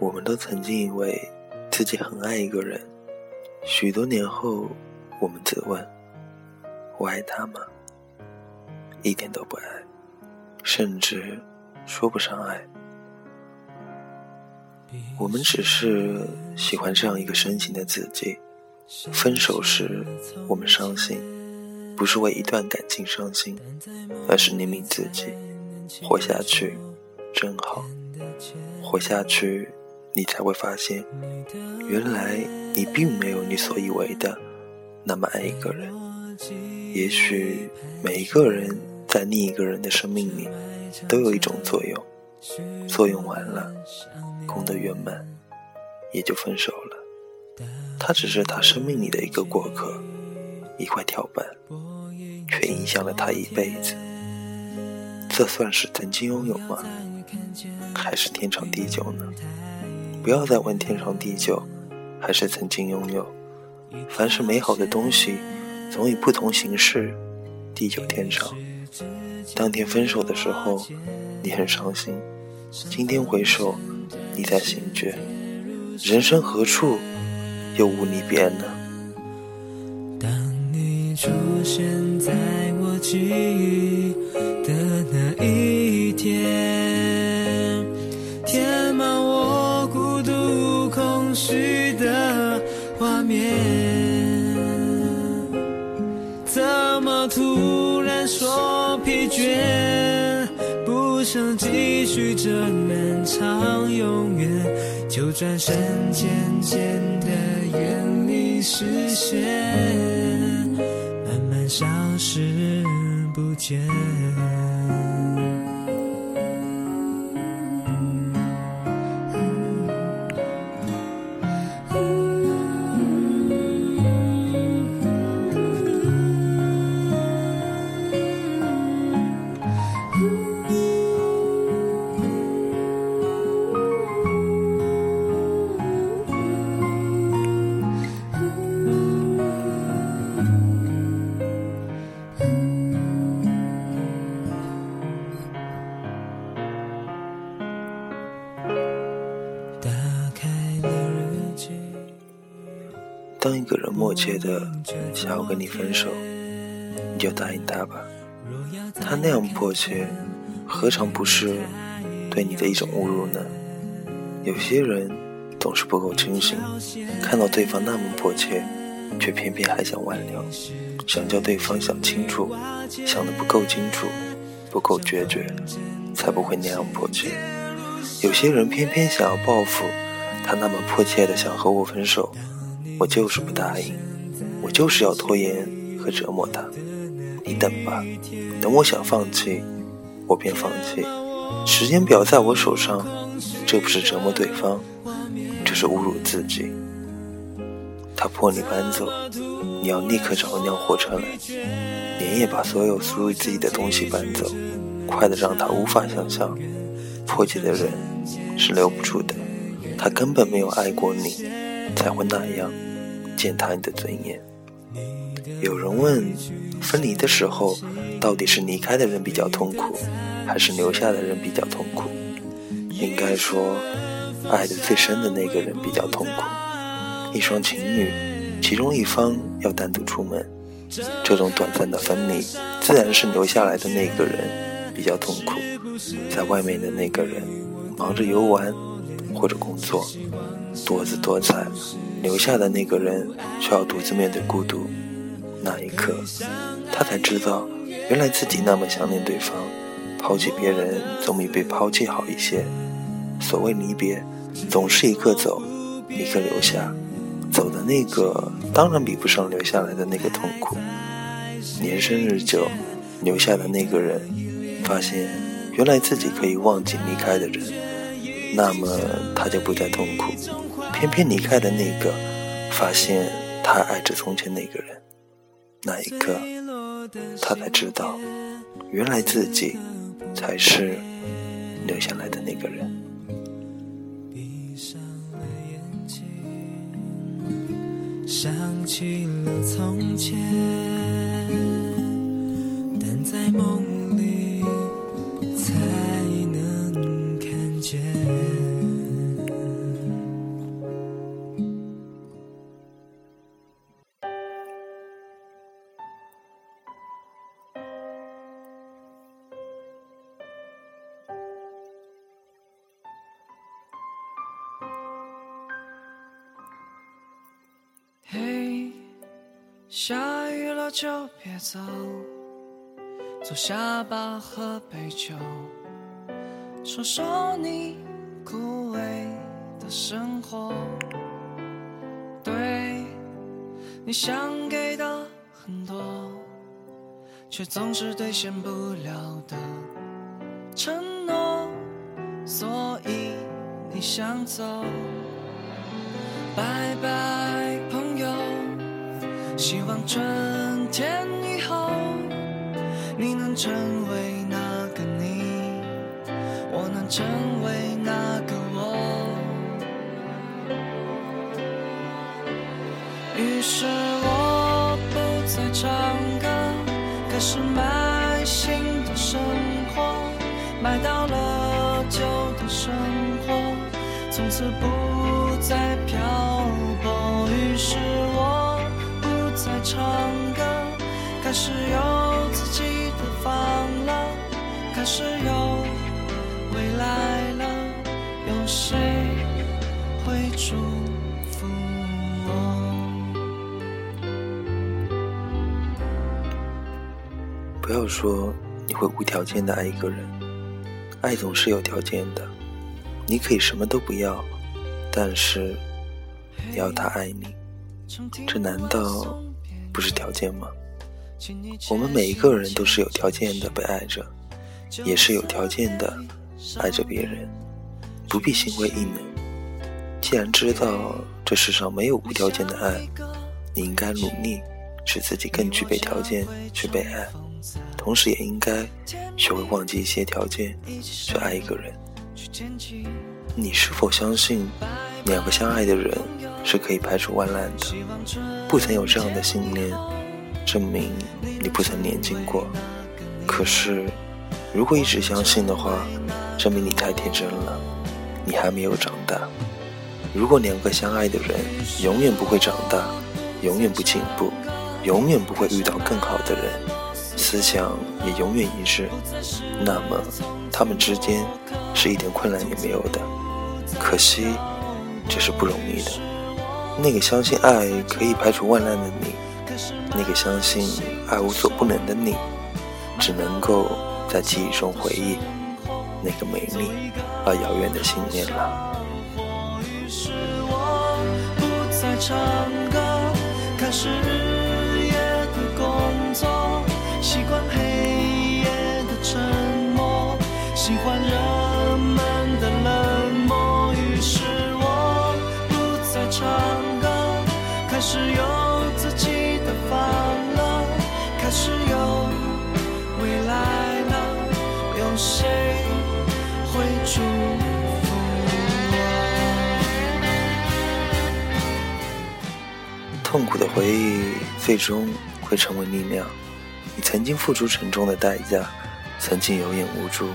我们都曾经以为自己很爱一个人，许多年后，我们自问：我爱他吗？一点都不爱，甚至说不上爱。我们只是喜欢这样一个深情的自己。分手时，我们伤心，不是为一段感情伤心，而是明明自己活下去真好，活下去。你才会发现，原来你并没有你所以为的那么爱一个人。也许每一个人在另一个人的生命里都有一种作用，作用完了，功德圆满，也就分手了。他只是他生命里的一个过客，一块跳板，却影响了他一辈子。这算是曾经拥有吗？还是天长地久呢？不要再问天长地久，还是曾经拥有。凡是美好的东西，总以不同形式地久天长。当天分手的时候，你很伤心；今天回首，你在醒觉，人生何处又无离别呢？当你出现在我记忆面，怎么突然说疲倦？不想继续这漫长永远，就转身渐渐的远离视线，慢慢消失不见。当一个人默契的想要跟你分手，你就答应他吧。他那样迫切，何尝不是对你的一种侮辱呢？有些人总是不够清醒，看到对方那么迫切，却偏偏还想挽留，想叫对方想清楚，想的不够清楚，不够决绝，才不会那样迫切。有些人偏偏想要报复，他那么迫切的想和我分手。我就是不答应，我就是要拖延和折磨他。你等吧，等我想放弃，我便放弃。时间表在我手上，这不是折磨对方，这是侮辱自己。他迫你搬走，你要立刻找一辆火车来，连夜把所有属于自己的东西搬走，快的让他无法想象。迫切的人是留不住的，他根本没有爱过你，才会那样。践踏你的尊严。有人问：分离的时候，到底是离开的人比较痛苦，还是留下的人比较痛苦？应该说，爱的最深的那个人比较痛苦。一双情侣，其中一方要单独出门，这种短暂的分离，自然是留下来的那个人比较痛苦。在外面的那个人，忙着游玩或者工作，多姿多彩。留下的那个人却要独自面对孤独，那一刻，他才知道，原来自己那么想念对方。抛弃别人总比被抛弃好一些。所谓离别，总是一个走，一个留下。走的那个当然比不上留下来的那个痛苦。年深日久，留下的那个人发现，原来自己可以忘记离开的人，那么他就不再痛苦。偏偏离开的那个，发现他爱着从前那个人，那一刻，他才知道，原来自己才是留下来的那个人。闭上了眼睛想起了从前，但在梦下雨了就别走，坐下吧，喝杯酒，说说你枯萎的生活。对你想给的很多，却总是兑现不了的承诺，所以你想走，拜拜，希望春天以后，你能成为那个你，我能成为那个我。于是我不再唱歌，开始买新的生活，买到了旧的生活，从此不再漂泊。于是。唱歌，开始有自己的房了，开始有未来了，有谁会祝福我？不要说你会无条件的爱一个人，爱总是有条件的。你可以什么都不要，但是你要他爱你，这难道？不是条件吗？我们每一个人都是有条件的被爱着，也是有条件的爱着别人，不必心灰意冷。既然知道这世上没有无条件的爱，你应该努力使自己更具备条件去被爱，同时也应该学会忘记一些条件去爱一个人。你是否相信两个相爱的人？是可以排除万难的。不曾有这样的信念，证明你不曾年轻过。可是，如果一直相信的话，证明你太天真了，你还没有长大。如果两个相爱的人永远不会长大，永远不进步，永远不会遇到更好的人，思想也永远一致，那么他们之间是一点困难也没有的。可惜，这是不容易的。那个相信爱可以排除万难的你，那个相信爱无所不能的你，只能够在记忆中回忆那个美丽而遥远的信念了。的回忆最终会成为力量。你曾经付出沉重的代价，曾经有眼无珠。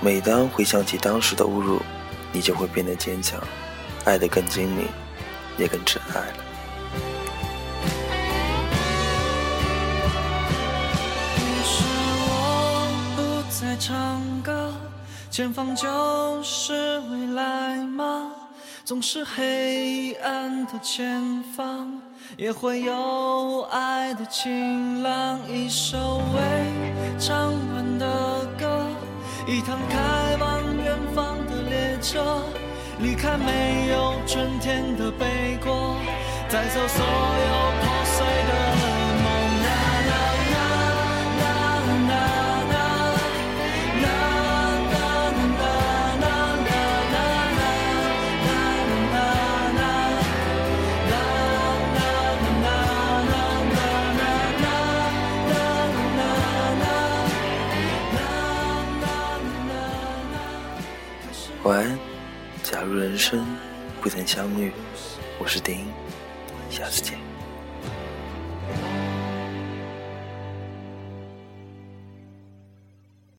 每当回想起当时的侮辱，你就会变得坚强，爱得更精明，也更真爱了。唱歌，前方就是未来吗？总是黑暗的前方，也会有爱的晴朗。一首未唱完的歌，一趟开往远方的列车，离开没有春天的北国，带走所有晚安。假如人生不曾相遇，我是丁，下次见。